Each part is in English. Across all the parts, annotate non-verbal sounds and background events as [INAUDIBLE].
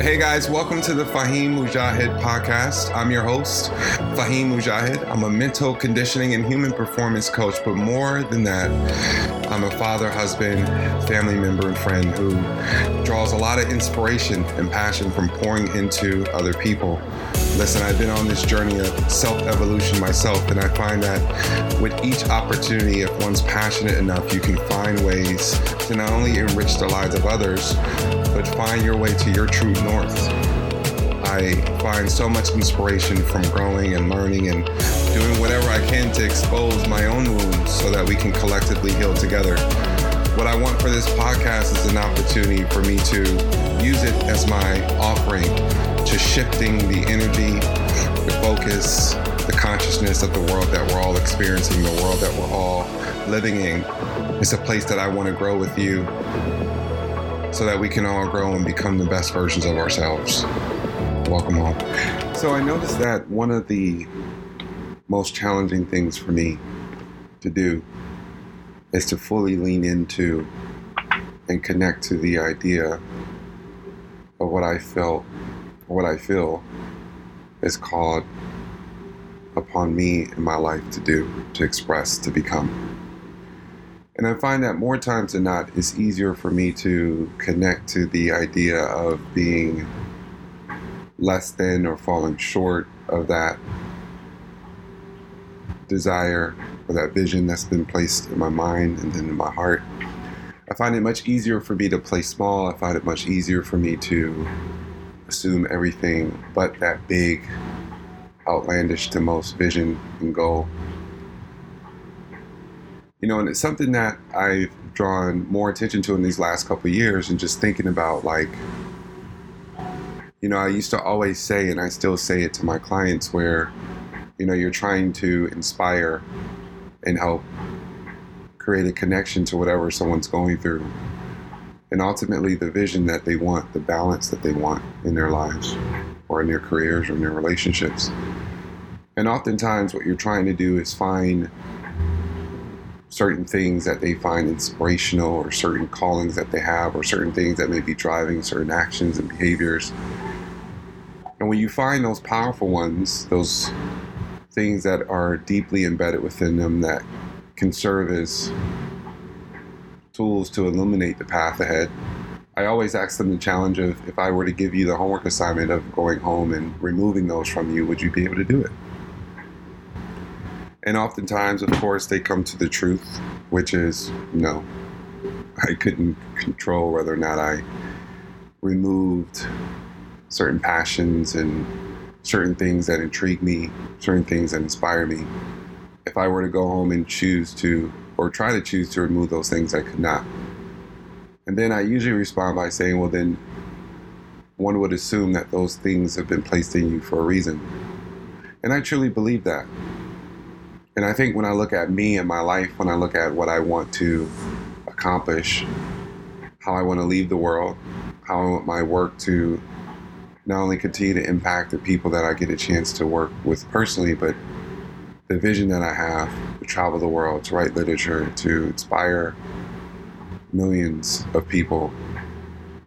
Hey guys, welcome to the Faheem Mujahid podcast. I'm your host, Faheem Mujahid. I'm a mental conditioning and human performance coach, but more than that, I'm a father, husband, family member, and friend who draws a lot of inspiration and passion from pouring into other people. Listen, I've been on this journey of self evolution myself, and I find that with each opportunity, if one's passionate enough, you can find ways to not only enrich the lives of others, but find your way to your true north. I find so much inspiration from growing and learning and doing whatever I can to expose my own wounds so that we can collectively heal together. What I want for this podcast is an opportunity for me to use it as my offering to shifting the energy, the focus, the consciousness of the world that we're all experiencing, the world that we're all living in. It's a place that I want to grow with you so that we can all grow and become the best versions of ourselves. Welcome home. So I noticed that one of the most challenging things for me to do is to fully lean into and connect to the idea of what I felt, what I feel is called upon me in my life to do, to express, to become. And I find that more times than not, it's easier for me to connect to the idea of being less than or falling short of that desire or that vision that's been placed in my mind and then in my heart. I find it much easier for me to play small. I find it much easier for me to assume everything but that big, outlandish to most vision and goal. You know, and it's something that I've drawn more attention to in these last couple years and just thinking about like, you know, I used to always say, and I still say it to my clients, where, you know, you're trying to inspire and help create a connection to whatever someone's going through. And ultimately, the vision that they want, the balance that they want in their lives or in their careers or in their relationships. And oftentimes, what you're trying to do is find certain things that they find inspirational or certain callings that they have or certain things that may be driving certain actions and behaviors. And when you find those powerful ones, those things that are deeply embedded within them that can serve as tools to illuminate the path ahead. I always ask them the challenge of if I were to give you the homework assignment of going home and removing those from you, would you be able to do it? And oftentimes, of course, they come to the truth, which is no. I couldn't control whether or not I removed certain passions and certain things that intrigue me, certain things that inspire me. If I were to go home and choose to, or try to choose to remove those things, I could not. And then I usually respond by saying, well, then one would assume that those things have been placed in you for a reason. And I truly believe that. And I think when I look at me and my life, when I look at what I want to accomplish, how I want to leave the world, how I want my work to not only continue to impact the people that I get a chance to work with personally, but the vision that I have to travel the world, to write literature, to inspire millions of people.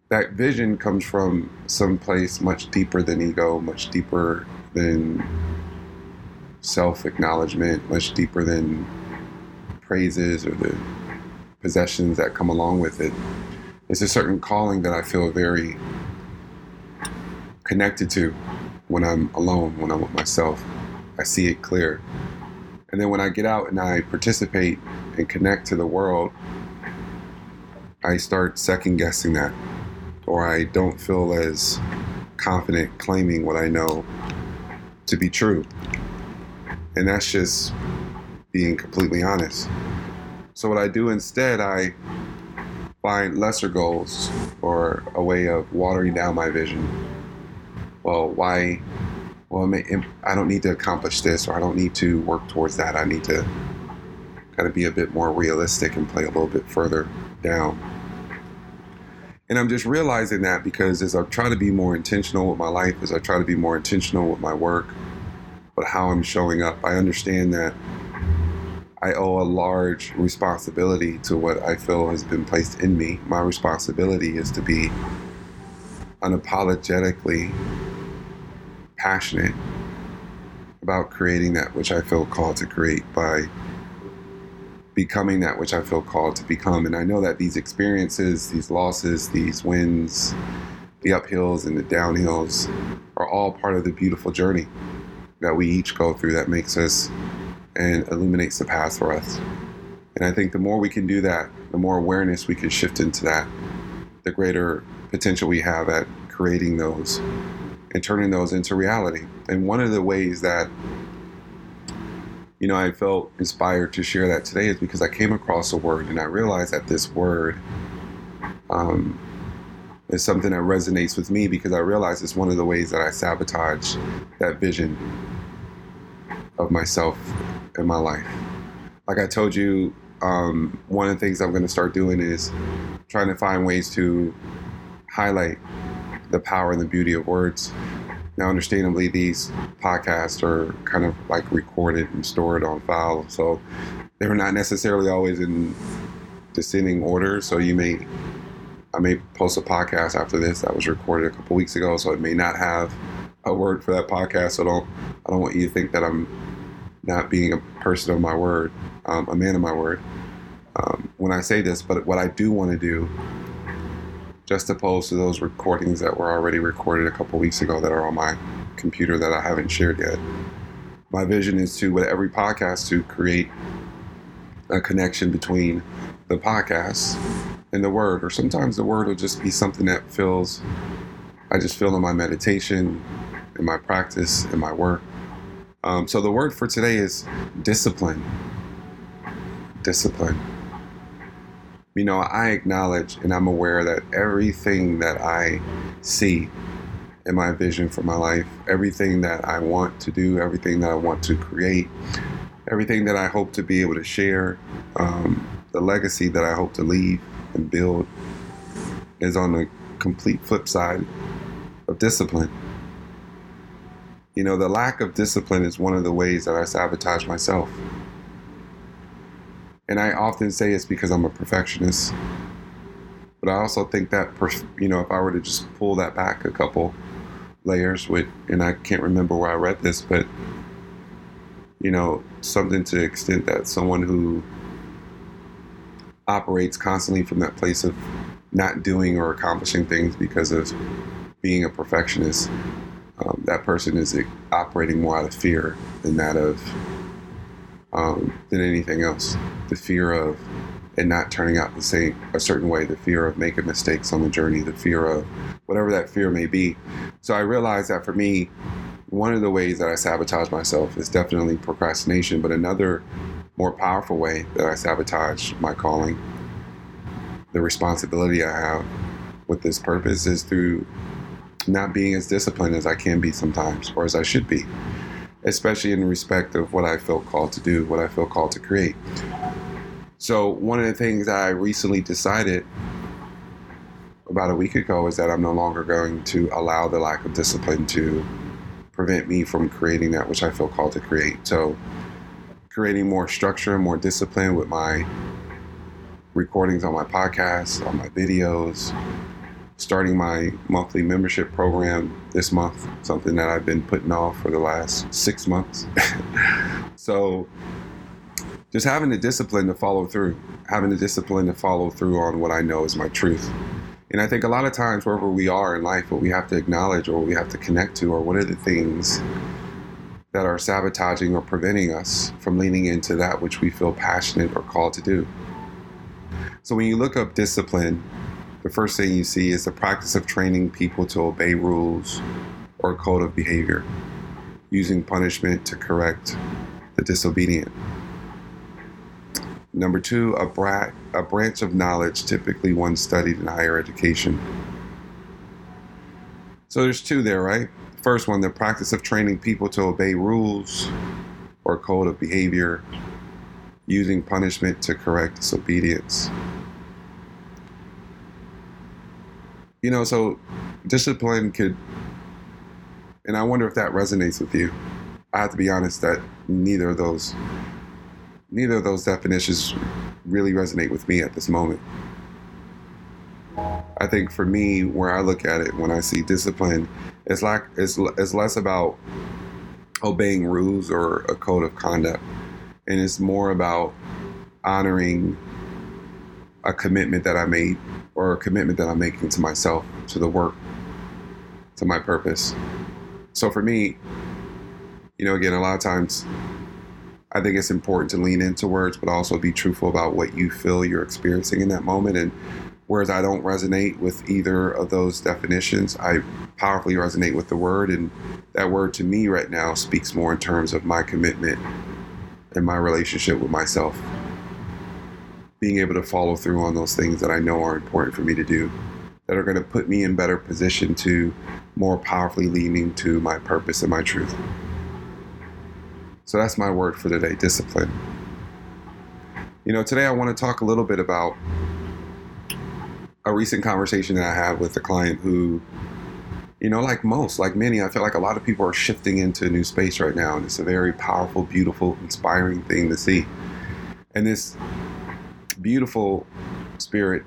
That vision comes from some place much deeper than ego, much deeper than self acknowledgement, much deeper than praises or the possessions that come along with it. It's a certain calling that I feel very connected to when I'm alone, when I'm with myself. I see it clear. And then when I get out and I participate and connect to the world, I start second guessing that, or I don't feel as confident claiming what I know to be true. And that's just being completely honest. So, what I do instead, I find lesser goals or a way of watering down my vision. Well, why? Well, I don't need to accomplish this or I don't need to work towards that. I need to kind of be a bit more realistic and play a little bit further down. And I'm just realizing that because as I try to be more intentional with my life, as I try to be more intentional with my work, but how I'm showing up. I understand that I owe a large responsibility to what I feel has been placed in me. My responsibility is to be unapologetically passionate about creating that which I feel called to create by becoming that which I feel called to become. And I know that these experiences, these losses, these wins, the uphills and the downhills are all part of the beautiful journey that we each go through that makes us and illuminates the path for us. And I think the more we can do that, the more awareness we can shift into that, the greater potential we have at creating those and turning those into reality. And one of the ways that you know I felt inspired to share that today is because I came across a word and I realized that this word um, is something that resonates with me because I realize it's one of the ways that I sabotage that vision of myself in my life. Like I told you, um, one of the things I'm going to start doing is trying to find ways to highlight the power and the beauty of words. Now, understandably, these podcasts are kind of like recorded and stored on file, so they're not necessarily always in descending order. So you may, I may post a podcast after this that was recorded a couple weeks ago, so it may not have a word for that podcast. So don't, I don't want you to think that I'm not being a person of my word, um, a man of my word. Um, when I say this, but what I do want to do, just opposed to those recordings that were already recorded a couple weeks ago that are on my computer that I haven't shared yet. My vision is to, with every podcast, to create a connection between the podcast and the word, or sometimes the word will just be something that feels, I just feel in my meditation, in my practice, in my work. Um, so the word for today is discipline. Discipline. You know, I acknowledge and I'm aware that everything that I see in my vision for my life, everything that I want to do, everything that I want to create, everything that I hope to be able to share, um, the legacy that I hope to leave and build is on the complete flip side of discipline. You know, the lack of discipline is one of the ways that I sabotage myself. And I often say it's because I'm a perfectionist. But I also think that, you know, if I were to just pull that back a couple layers with, and I can't remember where I read this, but, you know, something to the extent that someone who operates constantly from that place of not doing or accomplishing things because of being a perfectionist um, that person is operating more out of fear than that of um, than anything else. The fear of it not turning out the same a certain way, the fear of making mistakes on the journey, the fear of whatever that fear may be. So I realized that for me, one of the ways that I sabotage myself is definitely procrastination, but another more powerful way that I sabotage my calling, the responsibility I have with this purpose is through not being as disciplined as I can be sometimes, or as I should be, especially in respect of what I feel called to do, what I feel called to create. So, one of the things I recently decided about a week ago is that I'm no longer going to allow the lack of discipline to prevent me from creating that which I feel called to create. So, creating more structure, more discipline with my recordings on my podcast, on my videos, starting my monthly membership program this month, something that I've been putting off for the last six months. [LAUGHS] so, just having the discipline to follow through, having the discipline to follow through on what I know is my truth. And I think a lot of times, wherever we are in life, what we have to acknowledge or we have to connect to, or what are the things that are sabotaging or preventing us from leaning into that which we feel passionate or called to do. So when you look up discipline, the first thing you see is the practice of training people to obey rules or code of behavior, using punishment to correct the disobedient. Number two, a, brat, a branch of knowledge typically one studied in higher education. So there's two there, right? First one, the practice of training people to obey rules or code of behavior, using punishment to correct disobedience. You know, so discipline could, and I wonder if that resonates with you. I have to be honest that neither of those, neither of those definitions really resonate with me at this moment. I think for me, where I look at it when I see discipline, it's like it's, it's less about obeying rules or a code of conduct, and it's more about honoring a commitment that I made or a commitment that I'm making to myself, to the work, to my purpose. So for me, you know, again, a lot of times I think it's important to lean into words, but also be truthful about what you feel you're experiencing in that moment. And whereas I don't resonate with either of those definitions, I powerfully resonate with the word. And that word to me right now speaks more in terms of my commitment and my relationship with myself. Being able to follow through on those things that I know are important for me to do, that are going to put me in better position to more powerfully leaning to my purpose and my truth. So that's my word for today discipline. You know, today I want to talk a little bit about a recent conversation that I had with a client who, you know, like most, like many, I feel like a lot of people are shifting into a new space right now. And it's a very powerful, beautiful, inspiring thing to see. And this beautiful spirit,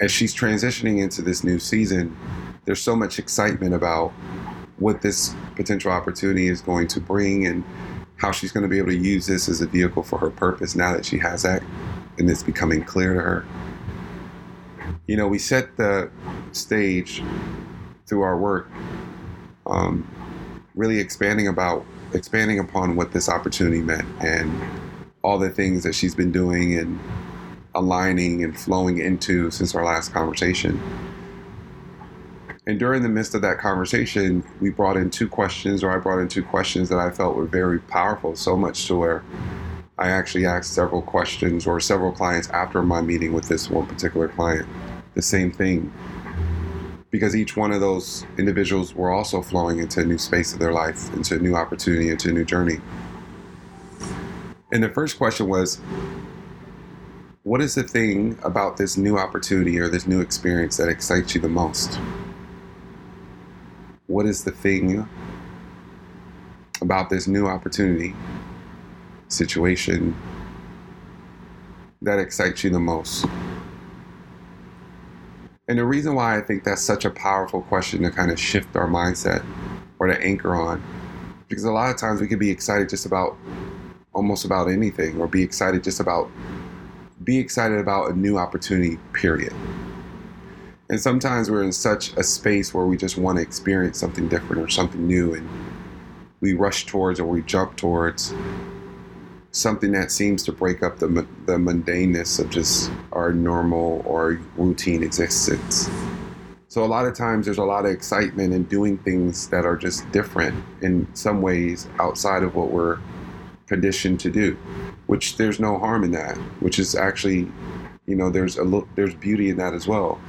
as she's transitioning into this new season, there's so much excitement about what this potential opportunity is going to bring and how she's going to be able to use this as a vehicle for her purpose now that she has that and it's becoming clear to her. You know, we set the stage through our work, um, really expanding about expanding upon what this opportunity meant and all the things that she's been doing and aligning and flowing into since our last conversation. And during the midst of that conversation, we brought in two questions, or I brought in two questions that I felt were very powerful, so much to where I actually asked several questions or several clients after my meeting with this one particular client the same thing. Because each one of those individuals were also flowing into a new space of their life, into a new opportunity, into a new journey. And the first question was, what is the thing about this new opportunity or this new experience that excites you the most? what is the thing about this new opportunity situation that excites you the most? And the reason why I think that's such a powerful question to kind of shift our mindset or to anchor on, because a lot of times we can be excited just about almost about anything or be excited just about be excited about a new opportunity, period. And sometimes we're in such a space where we just want to experience something different or something new, and we rush towards or we jump towards something that seems to break up the, the mundaneness of just our normal or routine existence. So, a lot of times there's a lot of excitement in doing things that are just different in some ways outside of what we're conditioned to do, which there's no harm in that, which is actually, you know, there's a look, there's beauty in that as well.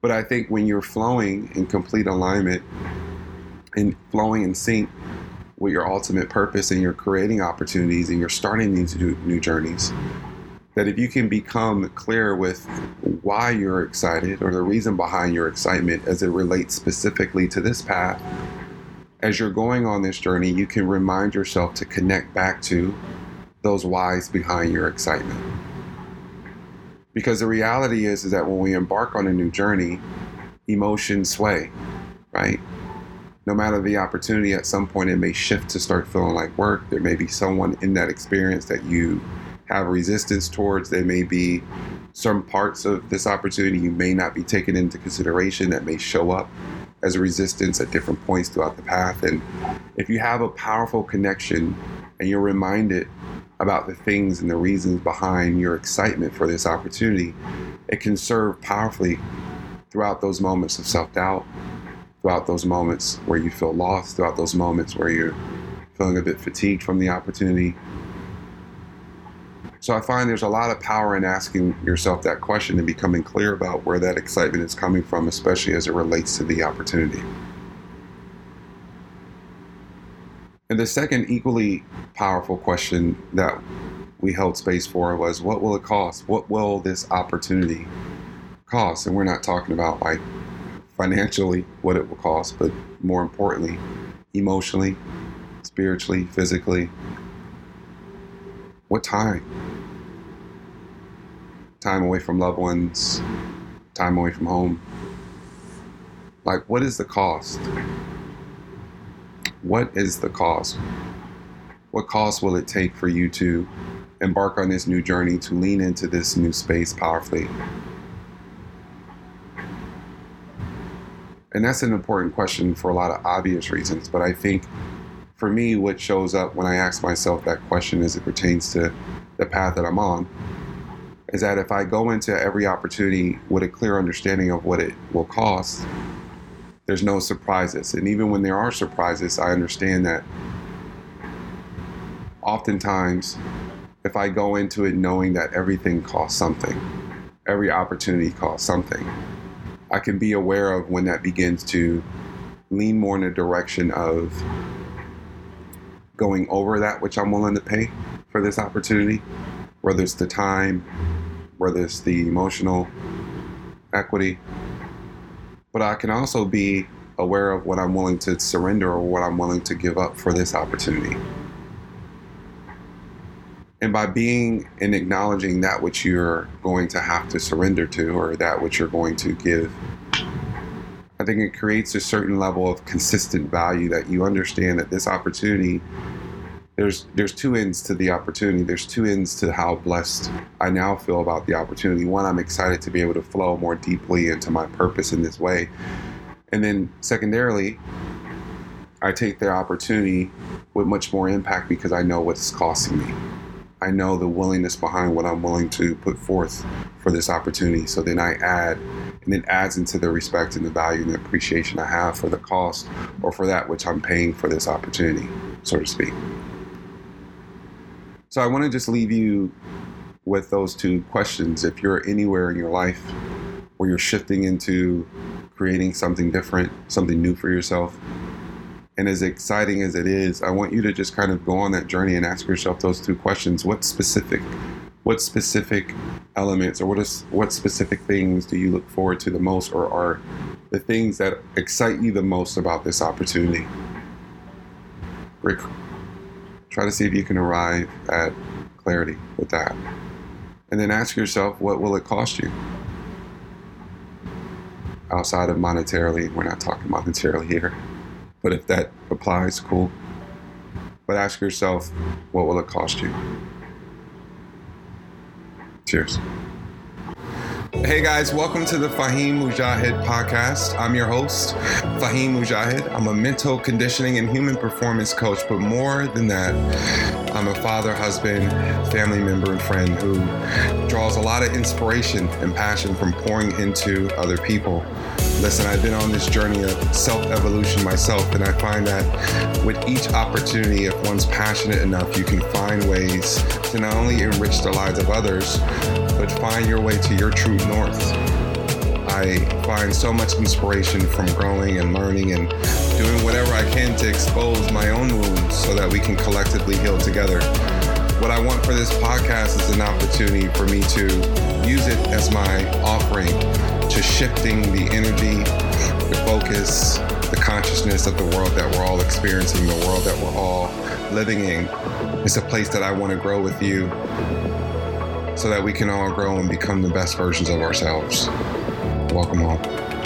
But I think when you're flowing in complete alignment and flowing in sync with your ultimate purpose and you're creating opportunities and you're starting these new, new journeys, that if you can become clear with why you're excited or the reason behind your excitement as it relates specifically to this path, as you're going on this journey, you can remind yourself to connect back to those whys behind your excitement. Because the reality is, is that when we embark on a new journey, emotions sway, right? No matter the opportunity, at some point it may shift to start feeling like work. There may be someone in that experience that you have resistance towards. There may be some parts of this opportunity you may not be taken into consideration that may show up as a resistance at different points throughout the path. And if you have a powerful connection and you're reminded about the things and the reasons behind your excitement for this opportunity, it can serve powerfully throughout those moments of self doubt, throughout those moments where you feel lost, throughout those moments where you're feeling a bit fatigued from the opportunity. So I find there's a lot of power in asking yourself that question and becoming clear about where that excitement is coming from, especially as it relates to the opportunity. And the second equally powerful question that we held space for was what will it cost? What will this opportunity cost? And we're not talking about like financially what it will cost, but more importantly, emotionally, spiritually, physically. What time? Time away from loved ones, time away from home. Like, what is the cost? What is the cost? What cost will it take for you to embark on this new journey, to lean into this new space powerfully? And that's an important question for a lot of obvious reasons. But I think for me, what shows up when I ask myself that question as it pertains to the path that I'm on is that if I go into every opportunity with a clear understanding of what it will cost, there's no surprises. And even when there are surprises, I understand that oftentimes, if I go into it knowing that everything costs something, every opportunity costs something, I can be aware of when that begins to lean more in the direction of going over that which I'm willing to pay for this opportunity, whether it's the time, whether it's the emotional equity. But I can also be aware of what I'm willing to surrender or what I'm willing to give up for this opportunity. And by being and acknowledging that which you're going to have to surrender to or that which you're going to give, think it creates a certain level of consistent value that you understand that this opportunity there's there's two ends to the opportunity. There's two ends to how blessed I now feel about the opportunity. One, I'm excited to be able to flow more deeply into my purpose in this way. And then secondarily, I take the opportunity with much more impact because I know what it's costing me. I know the willingness behind what I'm willing to put forth for this opportunity. So then I add, and it adds into the respect and the value and the appreciation I have for the cost or for that which I'm paying for this opportunity, so to speak. So I want to just leave you with those two questions. If you're anywhere in your life where you're shifting into creating something different, something new for yourself, and as exciting as it is, I want you to just kind of go on that journey and ask yourself those two questions. What specific what specific elements or what is what specific things do you look forward to the most or are the things that excite you the most about this opportunity? Rick, try to see if you can arrive at clarity with that. And then ask yourself, what will it cost you? Outside of monetarily, we're not talking monetarily here. But if that applies, cool. But ask yourself, what will it cost you? Cheers. Hey guys, welcome to the Faheem Mujahid podcast. I'm your host, Faheem Mujahid. I'm a mental conditioning and human performance coach, but more than that, I'm a father, husband, family member, and friend who draws a lot of inspiration and passion from pouring into other people. Listen, I've been on this journey of self evolution myself, and I find that with each opportunity, if one's passionate enough, you can find ways to not only enrich the lives of others, but find your way to your true north. I find so much inspiration from growing and learning and doing whatever I can to expose my own wounds so that we can collectively heal together. What I want for this podcast is an opportunity for me to use it as my offering to shifting the energy, the focus, the consciousness of the world that we're all experiencing, the world that we're all living in. It's a place that I want to grow with you so that we can all grow and become the best versions of ourselves. Welcome home.